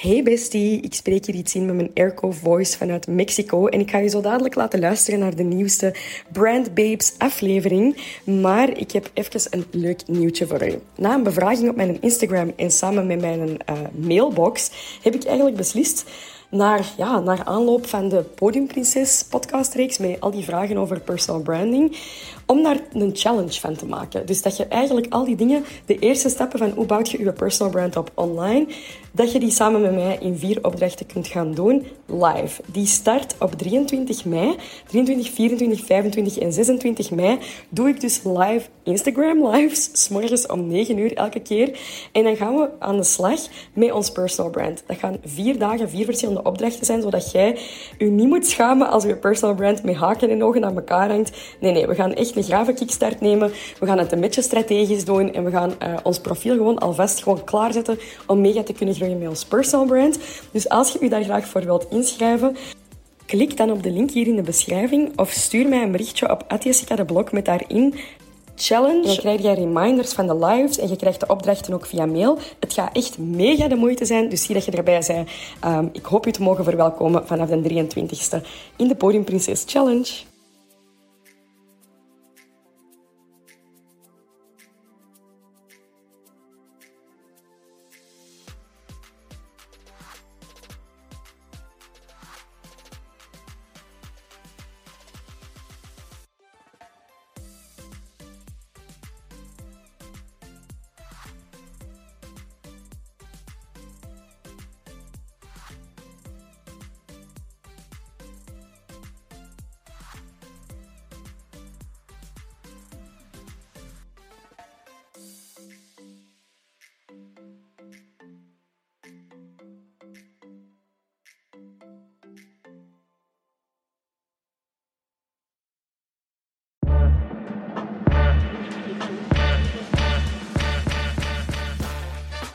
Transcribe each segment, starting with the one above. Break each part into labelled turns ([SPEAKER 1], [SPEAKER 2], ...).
[SPEAKER 1] Hey bestie, ik spreek hier iets in met mijn airco voice vanuit Mexico en ik ga je zo dadelijk laten luisteren naar de nieuwste Brand Babes aflevering. Maar ik heb even een leuk nieuwtje voor u. Na een bevraging op mijn Instagram en samen met mijn uh, mailbox heb ik eigenlijk beslist naar, ja, naar aanloop van de Podiumprinses podcastreeks met al die vragen over personal branding, om daar een challenge van te maken. Dus dat je eigenlijk al die dingen, de eerste stappen van hoe bouwt je je personal brand op online, dat je die samen met mij in vier opdrachten kunt gaan doen live. Die start op 23 mei. 23, 24, 25 en 26 mei doe ik dus live Instagram lives, s morgens om 9 uur elke keer. En dan gaan we aan de slag met ons personal brand. Dat gaan vier dagen, vier verschillende opdrachten zijn, zodat jij je niet moet schamen als je personal brand met haken en ogen aan elkaar hangt. Nee, nee, we gaan echt een kickstart nemen. We gaan het een beetje strategisch doen en we gaan uh, ons profiel gewoon alvast gewoon klaarzetten om mega te kunnen groeien met ons personal brand. Dus als je je daar graag voor wilt inschrijven, klik dan op de link hier in de beschrijving of stuur mij een berichtje op Jessica de Blog met daarin challenge. Dan krijg je reminders van de lives en je krijgt de opdrachten ook via mail. Het gaat echt mega de moeite zijn, dus zie dat je erbij bent. Um, ik hoop je te mogen verwelkomen vanaf de 23e in de Podium Princess Challenge.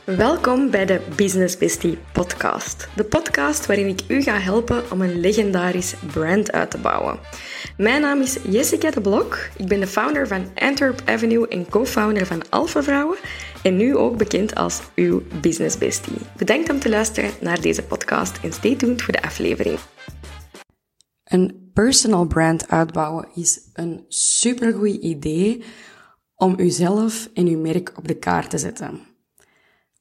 [SPEAKER 1] Welkom bij de Business Bestie podcast. De podcast waarin ik u ga helpen om een legendarisch brand uit te bouwen. Mijn naam is Jessica de Blok. Ik ben de founder van Antwerp Avenue en co-founder van Alpha Vrouwen. En nu ook bekend als uw Business Bestie. Bedankt om te luisteren naar deze podcast en stay tuned voor de aflevering. Een personal brand uitbouwen is een supergoed idee om uzelf en uw merk op de kaart te zetten.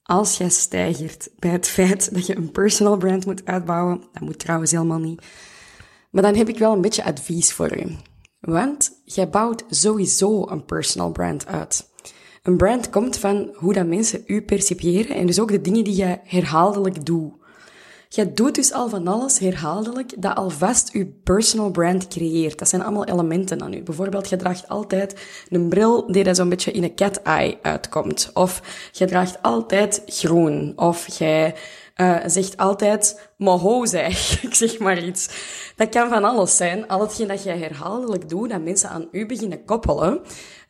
[SPEAKER 1] Als jij stijgert bij het feit dat je een personal brand moet uitbouwen, dat moet trouwens helemaal niet. Maar dan heb ik wel een beetje advies voor u. Want jij bouwt sowieso een personal brand uit. Een brand komt van hoe dat mensen u percipiëren en dus ook de dingen die je herhaaldelijk doet. Je doet dus al van alles herhaaldelijk dat alvast je personal brand creëert. Dat zijn allemaal elementen aan u. Bijvoorbeeld, je draagt altijd een bril die er zo'n beetje in een cat eye uitkomt. Of je draagt altijd groen. Of jij uh, zegt altijd moho zeg. Ik zeg maar iets. Dat kan van alles zijn. Al hetgeen dat jij herhaaldelijk doet, dat mensen aan u beginnen koppelen,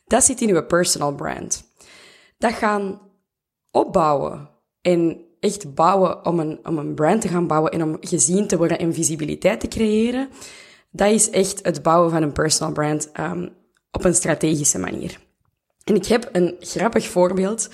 [SPEAKER 1] dat zit in uw personal brand. Dat gaan opbouwen en echt bouwen om een, om een brand te gaan bouwen en om gezien te worden en visibiliteit te creëren, dat is echt het bouwen van een personal brand um, op een strategische manier. En ik heb een grappig voorbeeld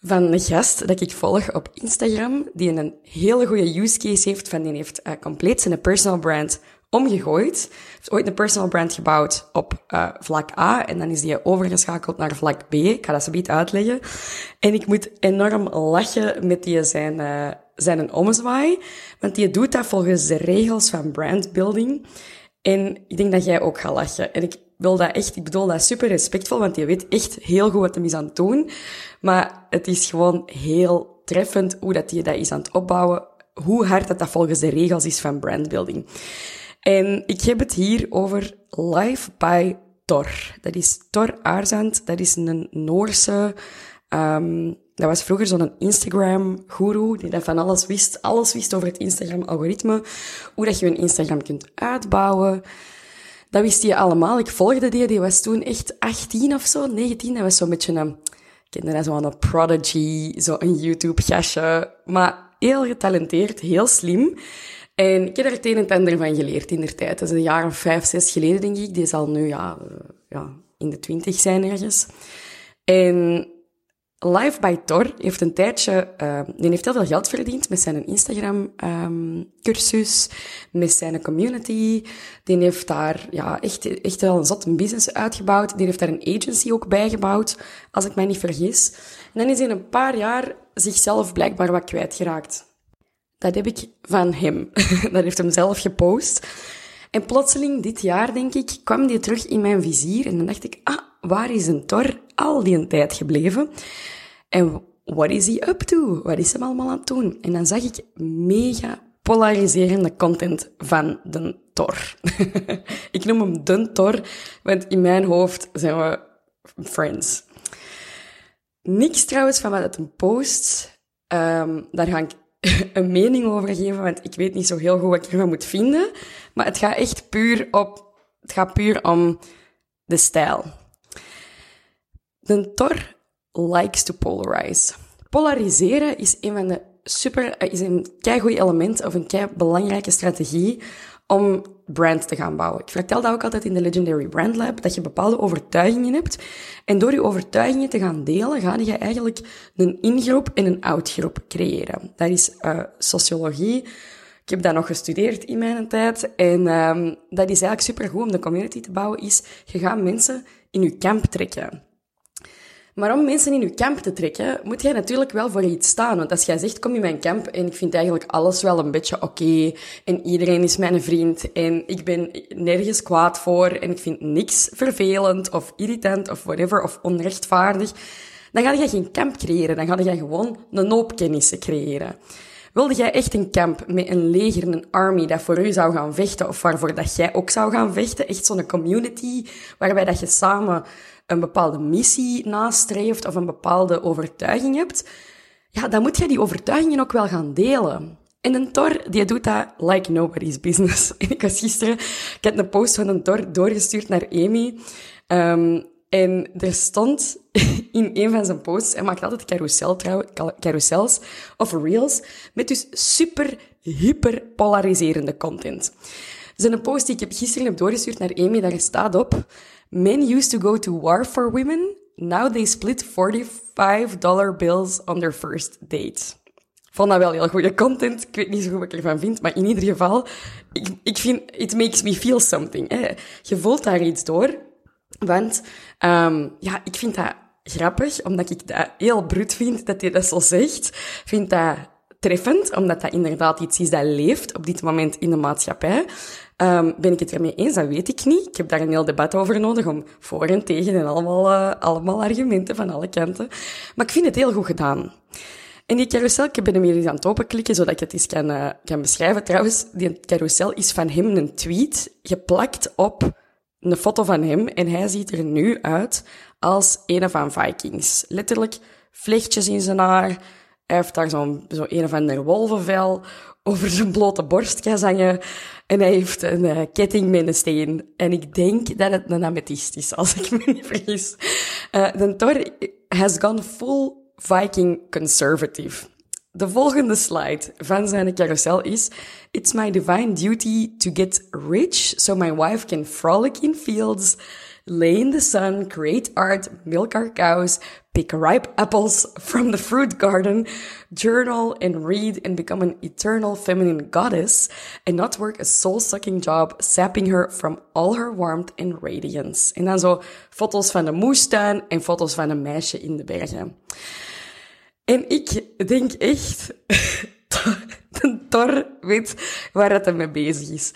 [SPEAKER 1] van een gast dat ik volg op Instagram, die een hele goede use case heeft van die heeft uh, compleet zijn personal brand omgegooid. Heeft ooit een personal brand gebouwd op uh, vlak A en dan is die overgeschakeld naar vlak B. Ik ga dat zo beetje uitleggen. En ik moet enorm lachen met die zijn, uh, zijn een omzwaai, want die doet dat volgens de regels van brandbuilding. En ik denk dat jij ook gaat lachen. En ik wil dat echt, ik bedoel dat super respectvol, want je weet echt heel goed wat hem is aan het doen. Maar het is gewoon heel treffend hoe dat hij dat is aan het opbouwen, hoe hard dat dat volgens de regels is van brandbuilding. En ik heb het hier over Life by Thor. Dat is Thor Aarzand. Dat is een Noorse... Um, dat was vroeger zo'n Instagram-guru die dat van alles wist. Alles wist over het Instagram-algoritme. Hoe dat je een Instagram kunt uitbouwen. Dat wist hij allemaal. Ik volgde die. Die was toen echt 18 of zo, 19. Dat was zo'n beetje een... Ik kende dat zo een prodigy, zo een YouTube-gastje. Maar heel getalenteerd, heel slim. En ik heb er het een en het ander van geleerd in der tijd. Dat is een jaar of vijf, zes geleden, denk ik. Die zal nu ja, ja, in de twintig zijn ergens. En Live by Tor heeft een tijdje, uh, die heeft heel veel geld verdiend met zijn Instagram-cursus, ehm, met zijn community. Die heeft daar ja, echt, echt wel een zot business uitgebouwd. Die heeft daar een agency ook bijgebouwd, als ik mij niet vergis. En dan is hij in een paar jaar zichzelf blijkbaar wat kwijtgeraakt. Dat heb ik van hem. dat heeft hem zelf gepost. En plotseling, dit jaar denk ik, kwam die terug in mijn vizier. En dan dacht ik, ah, waar is een Tor al die tijd gebleven? En what is he up to? Wat is hem allemaal aan het doen? En dan zag ik mega polariserende content van de Tor. ik noem hem de Tor, want in mijn hoofd zijn we friends. Niks trouwens van wat het een post. Um, daar ga ik een mening over geven, want ik weet niet zo heel goed wat ik ervan moet vinden. Maar het gaat echt puur op, het gaat puur om de stijl. De Tor likes to polarize. Polariseren is een van de super, eh, is een keigoed element of een kei belangrijke strategie om brand te gaan bouwen. Ik vertel dat ook altijd in de Legendary Brand Lab, dat je bepaalde overtuigingen hebt. En door je overtuigingen te gaan delen, ga je eigenlijk een ingroep en een outgroep creëren. Dat is uh, sociologie. Ik heb dat nog gestudeerd in mijn tijd. En um, dat is eigenlijk supergoed om de community te bouwen, is je gaat mensen in je camp trekken. Maar om mensen in uw camp te trekken, moet jij natuurlijk wel voor iets staan. Want als jij zegt, kom in mijn camp en ik vind eigenlijk alles wel een beetje oké en iedereen is mijn vriend en ik ben nergens kwaad voor en ik vind niks vervelend of irritant of whatever of onrechtvaardig, dan ga je geen camp creëren. Dan ga je gewoon een hoop kennissen creëren. Wilde jij echt een camp met een leger, een army dat voor u zou gaan vechten of waarvoor dat jij ook zou gaan vechten? Echt zo'n community waarbij dat je samen een bepaalde missie nastreeft of een bepaalde overtuiging hebt, ja, dan moet je die overtuigingen ook wel gaan delen. En een Tor, die doet dat like nobody's business. En ik was gisteren, ik een post van een Tor doorgestuurd naar Amy. Um, en er stond in een van zijn posts, hij maakt altijd carousel, trouw, carousels of reels, met dus super hyper polariserende content. Dus een post die ik heb gisteren heb doorgestuurd naar Amy, daar staat op, Men used to go to war for women. Now they split $45 bills on their first date. Vond dat wel heel goede content. Ik weet niet zo goed wat ik ervan vind, maar in ieder geval, ik, ik vind, it makes me feel something. Je voelt daar iets door. Want, um, ja, ik vind dat grappig, omdat ik dat heel bruut vind dat hij dat zo zegt. vind dat treffend, omdat dat inderdaad iets is dat leeft op dit moment in de maatschappij. Um, ben ik het ermee eens? Dat weet ik niet. Ik heb daar een heel debat over nodig om voor en tegen en allemaal, uh, allemaal argumenten van alle kanten. Maar ik vind het heel goed gedaan. En die carousel, ik ben hem hier eens aan het openklikken, zodat ik het eens kan, uh, kan beschrijven. Trouwens, die carousel is van hem een tweet geplakt op een foto van hem. En hij ziet er nu uit als een van Vikings. Letterlijk vlechtjes in zijn haar. Hij heeft daar zo'n zo een of ander wolvenvel over zijn blote borstkas hangen. En hij heeft een uh, ketting met een steen. En ik denk dat het een amethyst is, als ik me niet vergis. Uh, de Thor has gone full Viking conservative. De volgende slide van zijn carousel is... It's my divine duty to get rich so my wife can frolic in fields lay in the sun, create art, milk our cows, pick ripe apples from the fruit garden, journal and read and become an eternal feminine goddess, and not work a soul-sucking job, sapping her from all her warmth and radiance. En dan zo foto's van de moestuin en foto's van een meisje in de bergen. En ik denk echt, de Thor weet waar het mee bezig is.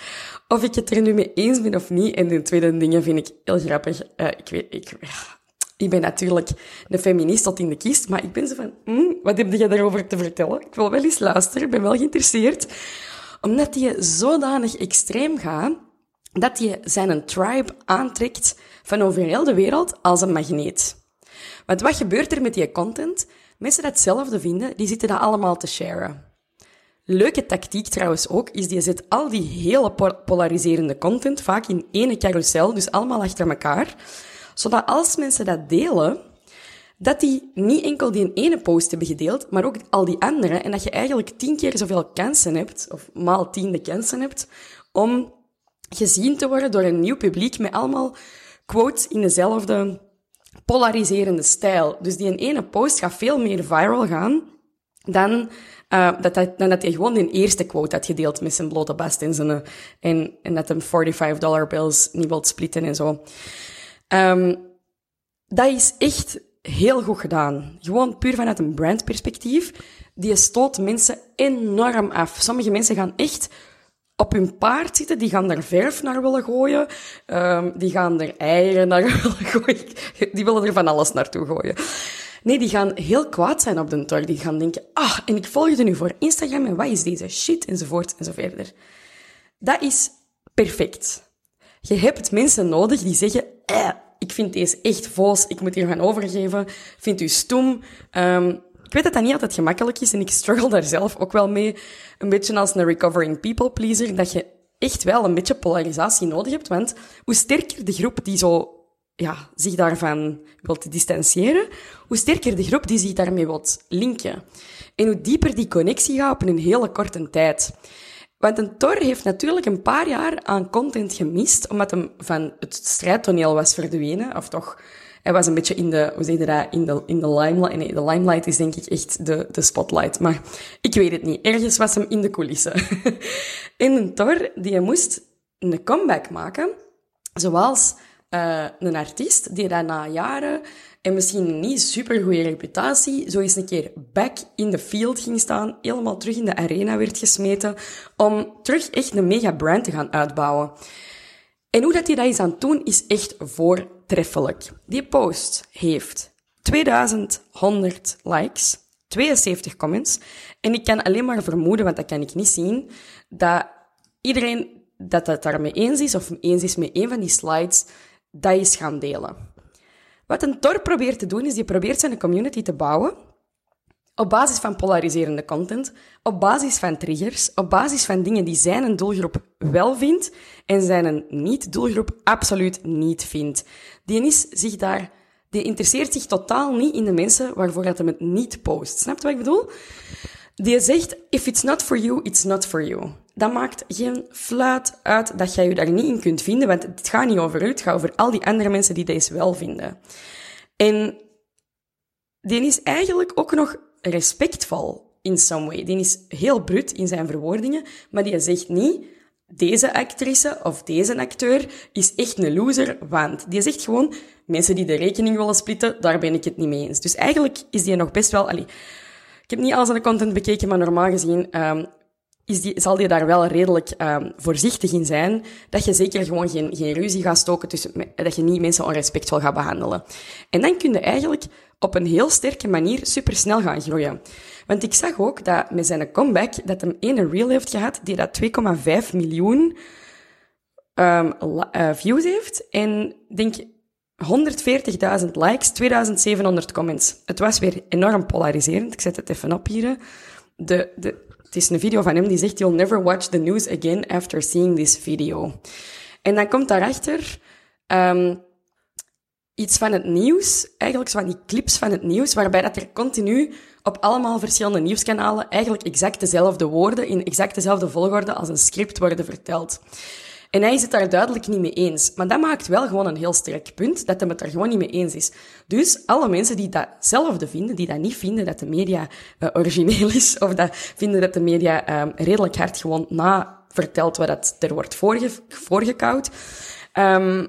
[SPEAKER 1] Of ik het er nu mee eens ben of niet. En de tweede dingen vind ik heel grappig. Uh, ik weet, ik, ik ben natuurlijk een feminist tot in de kist, maar ik ben zo van, mm, wat heb je daarover te vertellen? Ik wil wel eens luisteren, ik ben wel geïnteresseerd. Omdat je zodanig extreem gaat, dat je zijn tribe aantrekt van over heel de wereld als een magneet. Want wat gebeurt er met die content? Mensen die hetzelfde vinden, die zitten dat allemaal te sharen. Leuke tactiek trouwens ook, is die zet al die hele polariserende content vaak in één carousel, dus allemaal achter elkaar. Zodat als mensen dat delen, dat die niet enkel die ene post hebben gedeeld, maar ook al die andere. En dat je eigenlijk tien keer zoveel kansen hebt, of maal tien de kansen hebt, om gezien te worden door een nieuw publiek met allemaal quotes in dezelfde polariserende stijl. Dus die ene post gaat veel meer viral gaan dan, uh, dat, dan dat hij gewoon de eerste quote had gedeeld met zijn blote bast in zijn, en, en dat hem 45 dollar bills niet wilt splitten en zo. Um, dat is echt heel goed gedaan. Gewoon puur vanuit een brandperspectief. Die stoot mensen enorm af. Sommige mensen gaan echt op hun paard zitten, die gaan er verf naar willen gooien, um, die gaan er eieren naar willen gooien, die willen er van alles naartoe gooien. Nee, die gaan heel kwaad zijn op de tor. Die gaan denken, ah, en ik volg je nu voor Instagram en wat is deze shit, enzovoort, en zo verder. Dat is perfect. Je hebt mensen nodig die zeggen, eh, ik vind deze echt vals, ik moet hier gaan overgeven, vind u stom. Um, ik weet dat dat niet altijd gemakkelijk is en ik struggle daar zelf ook wel mee. Een beetje als een recovering people pleaser, dat je echt wel een beetje polarisatie nodig hebt. Want hoe sterker de groep die zo, ja, zich daarvan wilt distancieren, hoe sterker de groep die zich daarmee wilt linken. En hoe dieper die connectie gaat op een hele korte tijd. Want een Thor heeft natuurlijk een paar jaar aan content gemist, omdat hem van het strijdtoneel was verdwenen, of toch hij was een beetje in de, hoe zeg je dat, in de, in de limelight. Nee, de limelight is denk ik echt de, de spotlight. Maar ik weet het niet. Ergens was hem in de coulissen. in een Thor, die moest een comeback maken. Zoals uh, een artiest die daar na jaren en misschien niet super goede reputatie, zo eens een keer back in the field ging staan, helemaal terug in de arena werd gesmeten, om terug echt een mega brand te gaan uitbouwen. En hoe dat hij dat is aan doen, is echt voortreffelijk. Die post heeft 2100 likes, 72 comments. En ik kan alleen maar vermoeden, want dat kan ik niet zien, dat iedereen dat het daarmee eens is, of eens is met een van die slides, dat is gaan delen. Wat een Tor probeert te doen, is die probeert zijn community te bouwen op basis van polariserende content, op basis van triggers, op basis van dingen die zijn doelgroep wel vindt en zijn niet-doelgroep absoluut niet vindt. Die is zich daar, die interesseert zich totaal niet in de mensen waarvoor dat het niet post. Snap je wat ik bedoel? Die zegt, if it's not for you, it's not for you. Dat maakt geen fluit uit dat jij je daar niet in kunt vinden, want het gaat niet over u, het gaat over al die andere mensen die deze wel vinden. En die is eigenlijk ook nog respectvol in some way. Die is heel brut in zijn verwoordingen, maar die zegt niet, deze actrice of deze acteur is echt een loser, want die zegt gewoon, mensen die de rekening willen splitten, daar ben ik het niet mee eens. Dus eigenlijk is die nog best wel... Allee, ik heb niet alles aan de content bekeken, maar normaal gezien um, is zal die daar wel redelijk um, voorzichtig in zijn. Dat je zeker gewoon geen, geen ruzie gaat stoken tussen, dat je niet mensen onrespectvol gaat behandelen. En dan kun je eigenlijk op een heel sterke manier supersnel gaan groeien. Want ik zag ook dat met zijn comeback, dat hem ene reel heeft gehad die dat 2,5 miljoen um, uh, views heeft. En denk 140.000 likes, 2700 comments. Het was weer enorm polariserend. Ik zet het even op hier. De, de, het is een video van hem die zegt, you'll never watch the news again after seeing this video. En dan komt daarachter um, iets van het nieuws, eigenlijk zo van die clips van het nieuws, waarbij dat er continu op allemaal verschillende nieuwskanalen eigenlijk exact dezelfde woorden in exact dezelfde volgorde als een script worden verteld. En hij is het daar duidelijk niet mee eens. Maar dat maakt wel gewoon een heel sterk punt, dat hij het er gewoon niet mee eens is. Dus alle mensen die datzelfde vinden, die dat niet vinden dat de media uh, origineel is, of dat vinden dat de media uh, redelijk hard gewoon na vertelt wat dat er wordt voorge voorgekoud, um,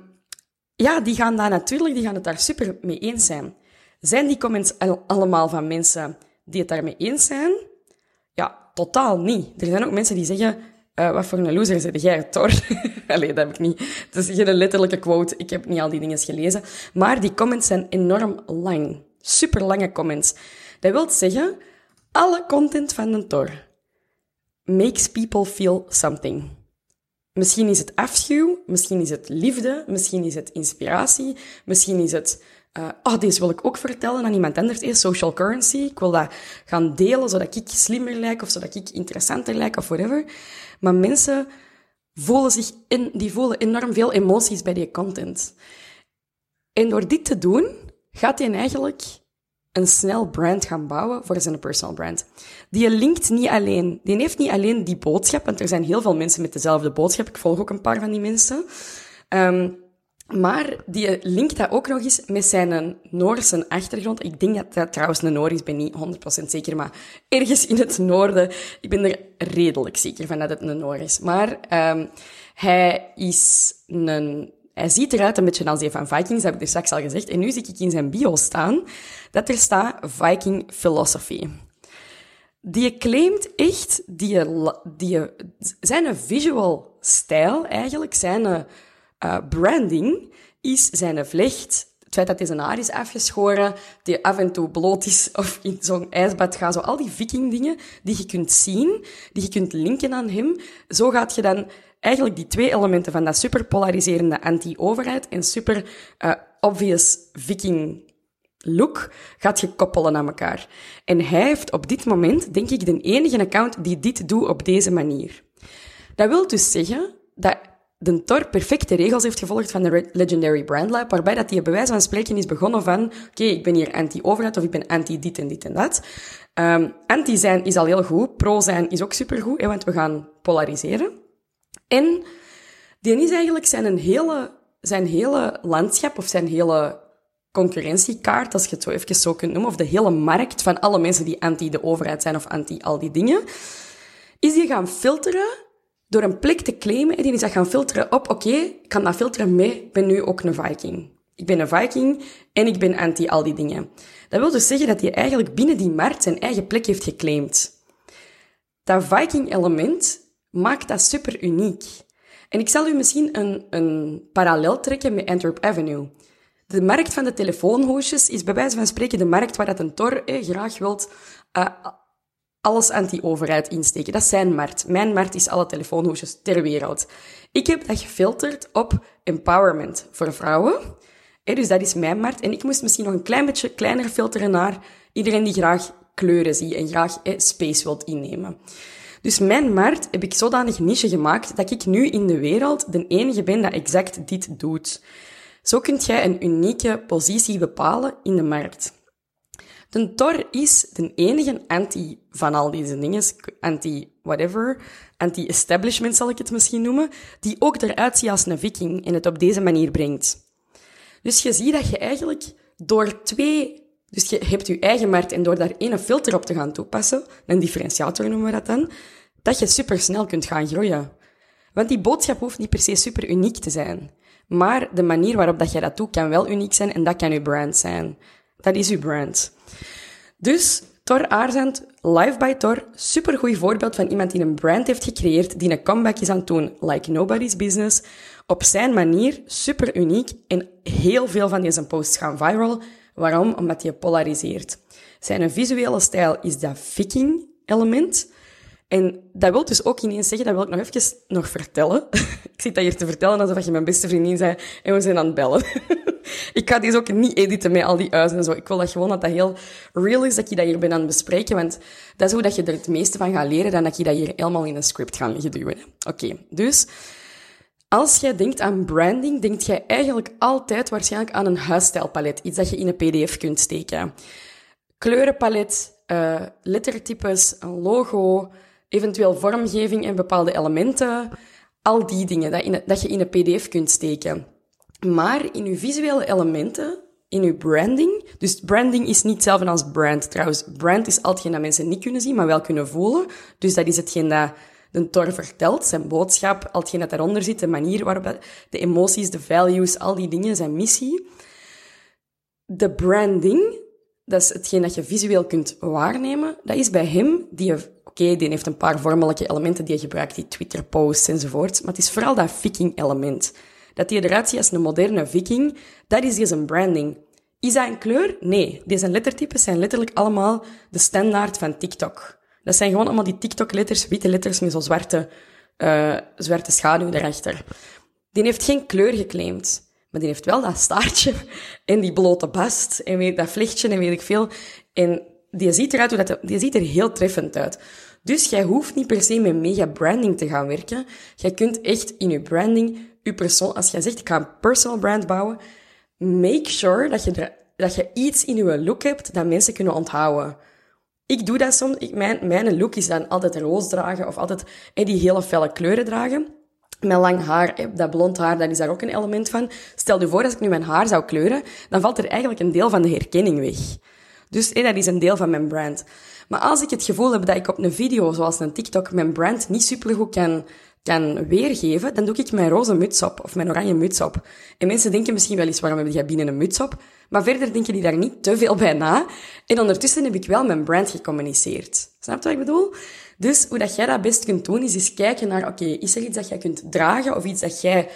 [SPEAKER 1] ja, die gaan daar natuurlijk, die gaan het daar super mee eens zijn. Zijn die comments al allemaal van mensen die het daarmee eens zijn? Ja, totaal niet. Er zijn ook mensen die zeggen, uh, wat voor een loser zit jij, Thor? Allee, dat heb ik niet. Het is geen letterlijke quote. Ik heb niet al die dingen gelezen. Maar die comments zijn enorm lang. Super lange comments. Dat wil zeggen, alle content van een Thor makes people feel something. Misschien is het afschuw, misschien is het liefde, misschien is het inspiratie, misschien is het, uh, oh, deze wil ik ook vertellen aan iemand anders. Hey, social currency, ik wil dat gaan delen zodat ik slimmer lijk of zodat ik interessanter lijk of whatever. Maar mensen voelen zich in, die voelen enorm veel emoties bij die content. En door dit te doen, gaat hij eigenlijk een snel brand gaan bouwen voor zijn personal brand. Die linkt niet alleen, die heeft niet alleen die boodschap, want er zijn heel veel mensen met dezelfde boodschap. Ik volg ook een paar van die mensen. Um, Maar die linkt dat ook nog eens met zijn Noorse achtergrond. Ik denk dat dat trouwens een Noor is, ben niet 100% zeker, maar ergens in het noorden. Ik ben er redelijk zeker van dat het een Noor is. Maar um, hij is een... Hij ziet eruit een beetje als die van Vikings, dat heb ik er straks al gezegd. En nu zie ik in zijn bio staan dat er staat Viking Philosophy. Die claimt echt, die, die, zijn visual stijl eigenlijk, zijn uh, branding is zijn vlecht. Het feit dat hij zijn haar is afgeschoren, die af en toe bloot is of in zo'n ijsbad gaat. Zo al die viking dingen die je kunt zien, die je kunt linken aan hem. Zo gaat je dan eigenlijk die twee elementen van dat super polariserende anti-overheid en super uh, obvious viking look gaat je koppelen aan elkaar. En hij heeft op dit moment, denk ik, de enige account die dit doet op deze manier. Dat wil dus zeggen dat de Tor perfecte regels heeft gevolgd van de Legendary Brand Lab, waarbij dat die bewijs van spreken is begonnen van, oké, ik ben hier anti-overheid of ik ben anti-dit en dit en dat. Um, anti zijn is al heel goed, pro zijn is ook supergoed, hè, want we gaan polariseren. En die is eigenlijk zijn, hele, zijn hele landschap of zijn hele concurrentiekaart, als je het zo even zo kunt noemen, of de hele markt van alle mensen die anti de overheid zijn of anti al die dingen, is die gaan filteren door een plek te claimen, die is dat gaan filteren op, oké, ik kan dat filteren mee, ik ben nu ook een Viking. Ik ben een Viking en ik ben anti al die dingen. Dat wil dus zeggen dat hij eigenlijk binnen die markt zijn eigen plek heeft geclaimd. Dat Viking-element maakt dat super uniek. En ik zal u misschien een, een parallel trekken met Antwerp Avenue. De markt van de telefoonhoesjes is bij wijze van spreken de markt waar dat een tor eh, graag wilt uh, alles anti-overheid insteken. Dat is zijn markt. Mijn markt is alle telefoonhoesjes ter wereld. Ik heb dat gefilterd op empowerment voor vrouwen. dus dat is mijn markt. En ik moest misschien nog een klein beetje kleiner filteren naar iedereen die graag kleuren ziet en graag space wilt innemen. Dus mijn markt heb ik zodanig niche gemaakt dat ik nu in de wereld de enige ben dat exact dit doet. Zo kunt jij een unieke positie bepalen in de markt. De Tor is de enige anti van al deze dingen, anti-whatever, anti-establishment zal ik het misschien noemen, die ook eruit ziet als een viking en het op deze manier brengt. Dus je ziet dat je eigenlijk door twee... Dus je hebt je eigen markt en door daar één filter op te gaan toepassen, een differentiator noemen we dat dan, dat je super snel kunt gaan groeien. Want die boodschap hoeft niet per se super uniek te zijn. Maar de manier waarop dat jij dat doet kan wel uniek zijn en dat kan je brand zijn. Dat is uw brand. Dus Thor Aarzand, Live by Thor, supergoed voorbeeld van iemand die een brand heeft gecreëerd, die een comeback is aan het doen, like nobody's business, op zijn manier, super uniek en heel veel van deze posts gaan viral. Waarom? Omdat hij polariseert. Zijn visuele stijl is dat viking element. En dat wil dus ook ineens zeggen, dat wil ik nog even nog vertellen. ik zit dat hier te vertellen alsof je mijn beste vriendin zei en we zijn aan het bellen. ik ga deze ook niet editen met al die uizen en zo. Ik wil dat gewoon dat dat heel real is, dat je dat hier ben aan het bespreken, want dat is hoe dat je er het meeste van gaat leren, dan dat je dat hier helemaal in een script gaat liggen duwen. Oké, dus... Als jij denkt aan branding, denkt jij eigenlijk altijd waarschijnlijk aan een huisstijlpalet. Iets dat je in een pdf kunt steken. Kleurenpalet, uh, lettertypes, een logo, eventueel vormgeving en bepaalde elementen. Al die dingen dat, in, dat je in een pdf kunt steken. Maar in uw visuele elementen, in uw branding, dus branding is niet hetzelfde als brand trouwens. Brand is al hetgeen dat mensen niet kunnen zien, maar wel kunnen voelen. Dus dat is hetgeen dat de Tor vertelt, zijn boodschap, al hetgeen dat daaronder zit, de manier waarop de emoties, de values, al die dingen, zijn missie. De branding, dat is hetgeen dat je visueel kunt waarnemen, dat is bij hem, die, oké, die heeft een paar vormelijke elementen die je gebruikt, die Twitter-posts enzovoort, maar het is vooral dat viking-element. Dat hij eruit ziet als een moderne viking, dat is dus een branding. Is dat een kleur? Nee. Deze lettertypes zijn letterlijk allemaal de standaard van TikTok. Dat zijn gewoon allemaal die TikTok-letters, witte letters met zo'n zwarte, uh, zwarte schaduw daarachter. Die heeft geen kleur geclaimd. Maar die heeft wel dat staartje en die blote bast en weet, dat vlechtje en weet ik veel. En die ziet eruit die ziet er heel treffend uit. Dus jij hoeft niet per se met mega branding te gaan werken. Jij kunt echt in je branding, persoon, als jij zegt ik ga een personal brand bouwen, make sure dat je, dat je iets in je look hebt dat mensen kunnen onthouden. Ik doe dat soms. Ik, mijn, mijn look is dan altijd roos dragen of altijd eh, die hele felle kleuren dragen. Met lang haar, dat blond haar, dat is daar ook een element van. Stel je voor, als ik nu mijn haar zou kleuren, dan valt er eigenlijk een deel van de herkenning weg. Dus dat is een deel van mijn brand. Maar als ik het gevoel heb dat ik op een video, zoals een TikTok, mijn brand niet supergoed kan, kan weergeven, dan doe ik mijn roze muts op, of mijn oranje muts op. En mensen denken misschien wel eens, waarom heb jij binnen een muts op? Maar verder denken die daar niet te veel bij na. En ondertussen heb ik wel mijn brand gecommuniceerd. Snap je wat ik bedoel? Dus hoe dat jij dat best kunt doen, is eens kijken naar, oké, is er iets dat jij kunt dragen, of iets dat jij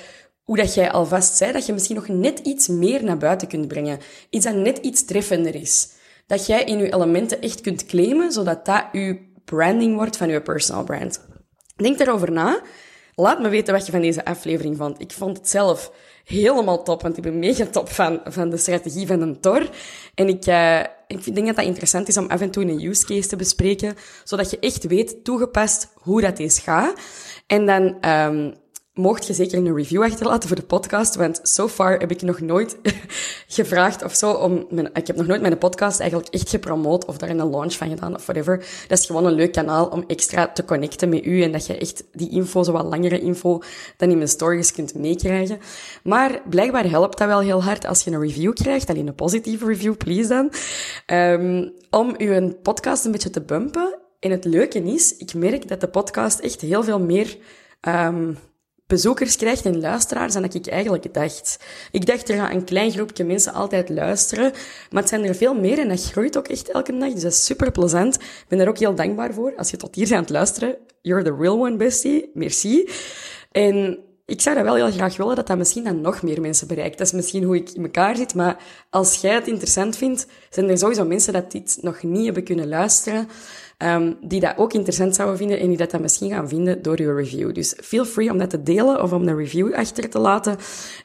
[SPEAKER 1] hoe dat jij alvast zei, dat je misschien nog net iets meer naar buiten kunt brengen. Iets dat net iets treffender is dat jij in je elementen echt kunt claimen, zodat dat je branding wordt van je personal brand. Denk daarover na. Laat me weten wat je van deze aflevering vond. Ik vond het zelf helemaal top, want ik ben mega top van, van de strategie van een Tor. En ik, uh, ik denk dat dat interessant is om af en toe een use case te bespreken, zodat je echt weet, toegepast, hoe dat eens gaat. En dan um, mocht je zeker een review achterlaten voor de podcast, want so far heb ik nog nooit gevraagd of zo om mijn, ik heb nog nooit mijn podcast eigenlijk echt gepromoot of daar een launch van gedaan of whatever. Dat is gewoon een leuk kanaal om extra te connecten met u en dat je echt die info, zo wat langere info, dan in mijn stories kunt meekrijgen. Maar blijkbaar helpt dat wel heel hard als je een review krijgt, alleen een positieve review, please dan, um, om uw podcast een beetje te bumpen. En het leuke is, ik merk dat de podcast echt heel veel meer um, bezoekers krijgt en luisteraars dan dat ik eigenlijk dacht. Ik dacht, er gaat een klein groepje mensen altijd luisteren, maar het zijn er veel meer en dat groeit ook echt elke dag, dus dat is super plezant. Ik ben daar ook heel dankbaar voor. Als je tot hier bent aan het luisteren, you're the real one, bestie. Merci. En ik zou dat wel heel graag willen, dat dat misschien dan nog meer mensen bereikt. Dat is misschien hoe ik in elkaar zit, maar als jij het interessant vindt, zijn er sowieso mensen dat dit nog niet hebben kunnen luisteren. Um, die dat ook interessant zouden vinden en die dat dan misschien gaan vinden door uw review. Dus feel free om dat te delen of om een review achter te laten.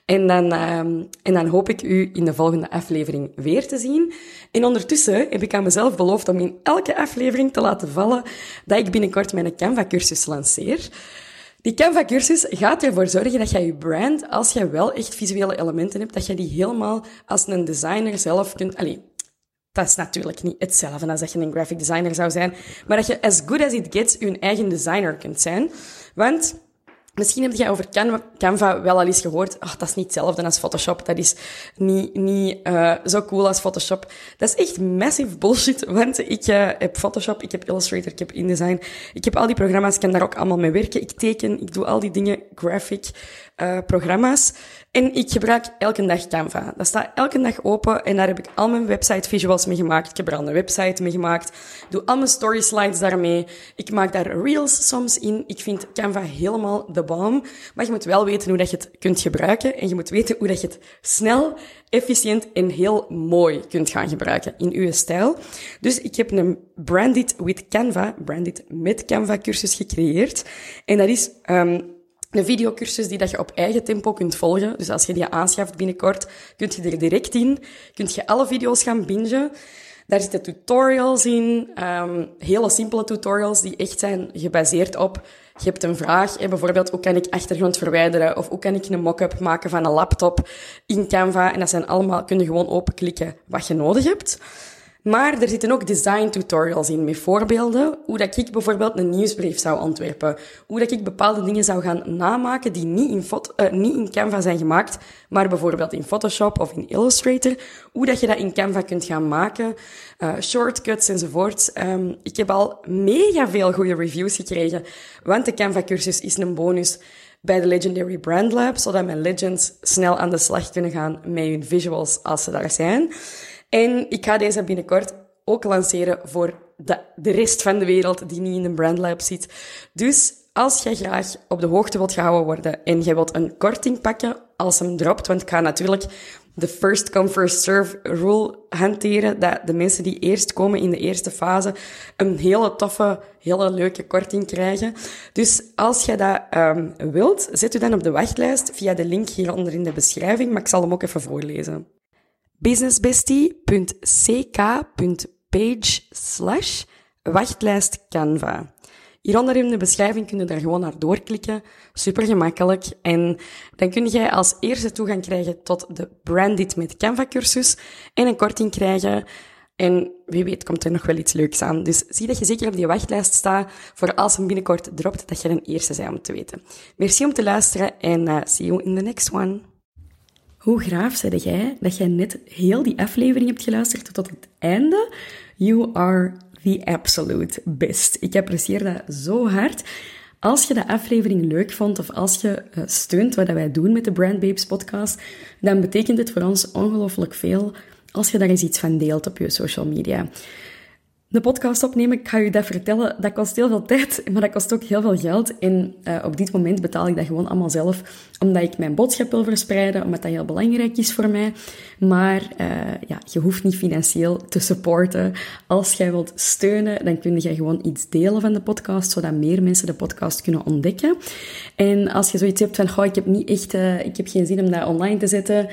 [SPEAKER 1] En dan, um, en dan hoop ik u in de volgende aflevering weer te zien. En ondertussen heb ik aan mezelf beloofd om in elke aflevering te laten vallen dat ik binnenkort mijn Canva-cursus lanceer. Die Canva-cursus gaat ervoor zorgen dat jij je brand, als jij wel echt visuele elementen hebt, dat je die helemaal als een designer zelf kunt... Allee, dat is natuurlijk niet hetzelfde als dat je een graphic designer zou zijn, maar dat je as good as it gets je eigen designer kunt zijn. Want Misschien heb je over Canva, wel al eens gehoord. Ach, dat is niet hetzelfde als Photoshop. Dat is niet, niet uh, zo cool als Photoshop. Dat is echt massive bullshit. Want ik uh, heb Photoshop, ik heb Illustrator, ik heb InDesign. Ik heb al die programma's, ik kan daar ook allemaal mee werken. Ik teken, ik doe al die dingen, graphic uh, programma's. En ik gebruik elke dag Canva. Dat staat elke dag open en daar heb ik al mijn website visuals mee gemaakt. Ik heb er al een website mee gemaakt. Doe al mijn story slides daarmee. Ik maak daar reels soms in. Ik vind Canva helemaal de bom. Maar je moet wel weten hoe dat je het kunt gebruiken. En je moet weten hoe dat je het snel, efficiënt en heel mooi kunt gaan gebruiken in uw stijl. Dus ik heb een Branded with Canva, Branded met Canva cursus gecreëerd. En dat is um, een videocursus die dat je op eigen tempo kunt volgen. Dus als je die aanschaft binnenkort, kunt je er direct in. Kunt je alle video's gaan bingen. Daar zitten tutorials in, um, hele simpele tutorials die echt zijn gebaseerd op je hebt een vraag, hè, bijvoorbeeld hoe kan ik achtergrond verwijderen of hoe kan ik een mock-up maken van een laptop in Canva. En dat zijn allemaal, kun je gewoon openklikken wat je nodig hebt. Maar er zitten ook design tutorials in met voorbeelden. Hoe dat ik bijvoorbeeld een nieuwsbrief zou ontwerpen. Hoe dat ik bepaalde dingen zou gaan namaken die niet in, uh, niet in Canva zijn gemaakt, maar bijvoorbeeld in Photoshop of in Illustrator. Hoe dat je dat in Canva kunt gaan maken. Uh, shortcuts enzovoort. Um, ik heb al mega veel goede reviews gekregen, want de Canva-cursus is een bonus bij de Legendary Brand Lab, zodat mijn legends snel aan de slag kunnen gaan met hun visuals als ze daar zijn. En ik ga deze binnenkort ook lanceren voor de, de rest van de wereld die niet in een brandlab zit. Dus als jij graag op de hoogte wilt gehouden worden en jij wilt een korting pakken als hem dropt, want ik ga natuurlijk de first come first serve rule hanteren, dat de mensen die eerst komen in de eerste fase een hele toffe, hele leuke korting krijgen. Dus als jij dat um, wilt, zet u dan op de wachtlijst via de link hieronder in de beschrijving, maar ik zal hem ook even voorlezen businessbestie.ck.page slash wachtlijst Canva. Hieronder in de beschrijving kun je daar gewoon naar doorklikken. Super gemakkelijk. En dan kun jij als eerste toegang krijgen tot de Branded met Canva cursus en een korting krijgen En wie weet komt er nog wel iets leuks aan. Dus zie dat je zeker op die wachtlijst staat voor als hem binnenkort dropt, dat je de eerste bent om te weten. Merci om te luisteren en uh, see you in the next one. Hoe graaf zei jij dat jij net heel die aflevering hebt geluisterd tot het einde? You are the absolute best. Ik apprecieer dat zo hard. Als je de aflevering leuk vond of als je uh, steunt wat wij doen met de Brand Babes podcast, dan betekent het voor ons ongelooflijk veel als je daar eens iets van deelt op je social media de podcast opnemen, ik ga je dat vertellen, dat kost heel veel tijd, maar dat kost ook heel veel geld. En uh, op dit moment betaal ik dat gewoon allemaal zelf, omdat ik mijn boodschap wil verspreiden, omdat dat heel belangrijk is voor mij. Maar uh, ja, je hoeft niet financieel te supporten. Als jij wilt steunen, dan kun je gewoon iets delen van de podcast, zodat meer mensen de podcast kunnen ontdekken. En als je zoiets hebt van, ik heb niet echt, uh, ik heb geen zin om dat online te zetten,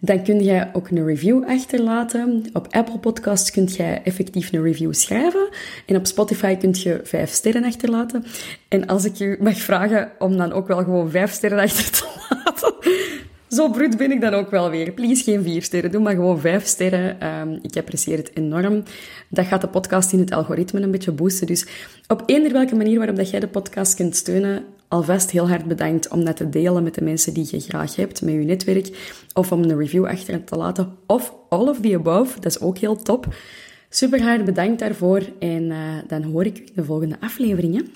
[SPEAKER 1] dan kun je ook een review achterlaten. Op Apple Podcasts kun je effectief een review schrijven. En op Spotify kun je vijf sterren achterlaten. En als ik je mag vragen om dan ook wel gewoon vijf sterren achter te laten. Zo bruut ben ik dan ook wel weer. Please geen vier sterren, doe maar gewoon vijf sterren. Um, ik apprecieer het enorm. Dat gaat de podcast in het algoritme een beetje boosten. Dus op eender welke manier waarop dat jij de podcast kunt steunen, alvast heel hard bedankt om dat te delen met de mensen die je graag hebt, met je netwerk, of om een review achter te laten, of all of the above, dat is ook heel top. Super hard bedankt daarvoor en uh, dan hoor ik de volgende afleveringen.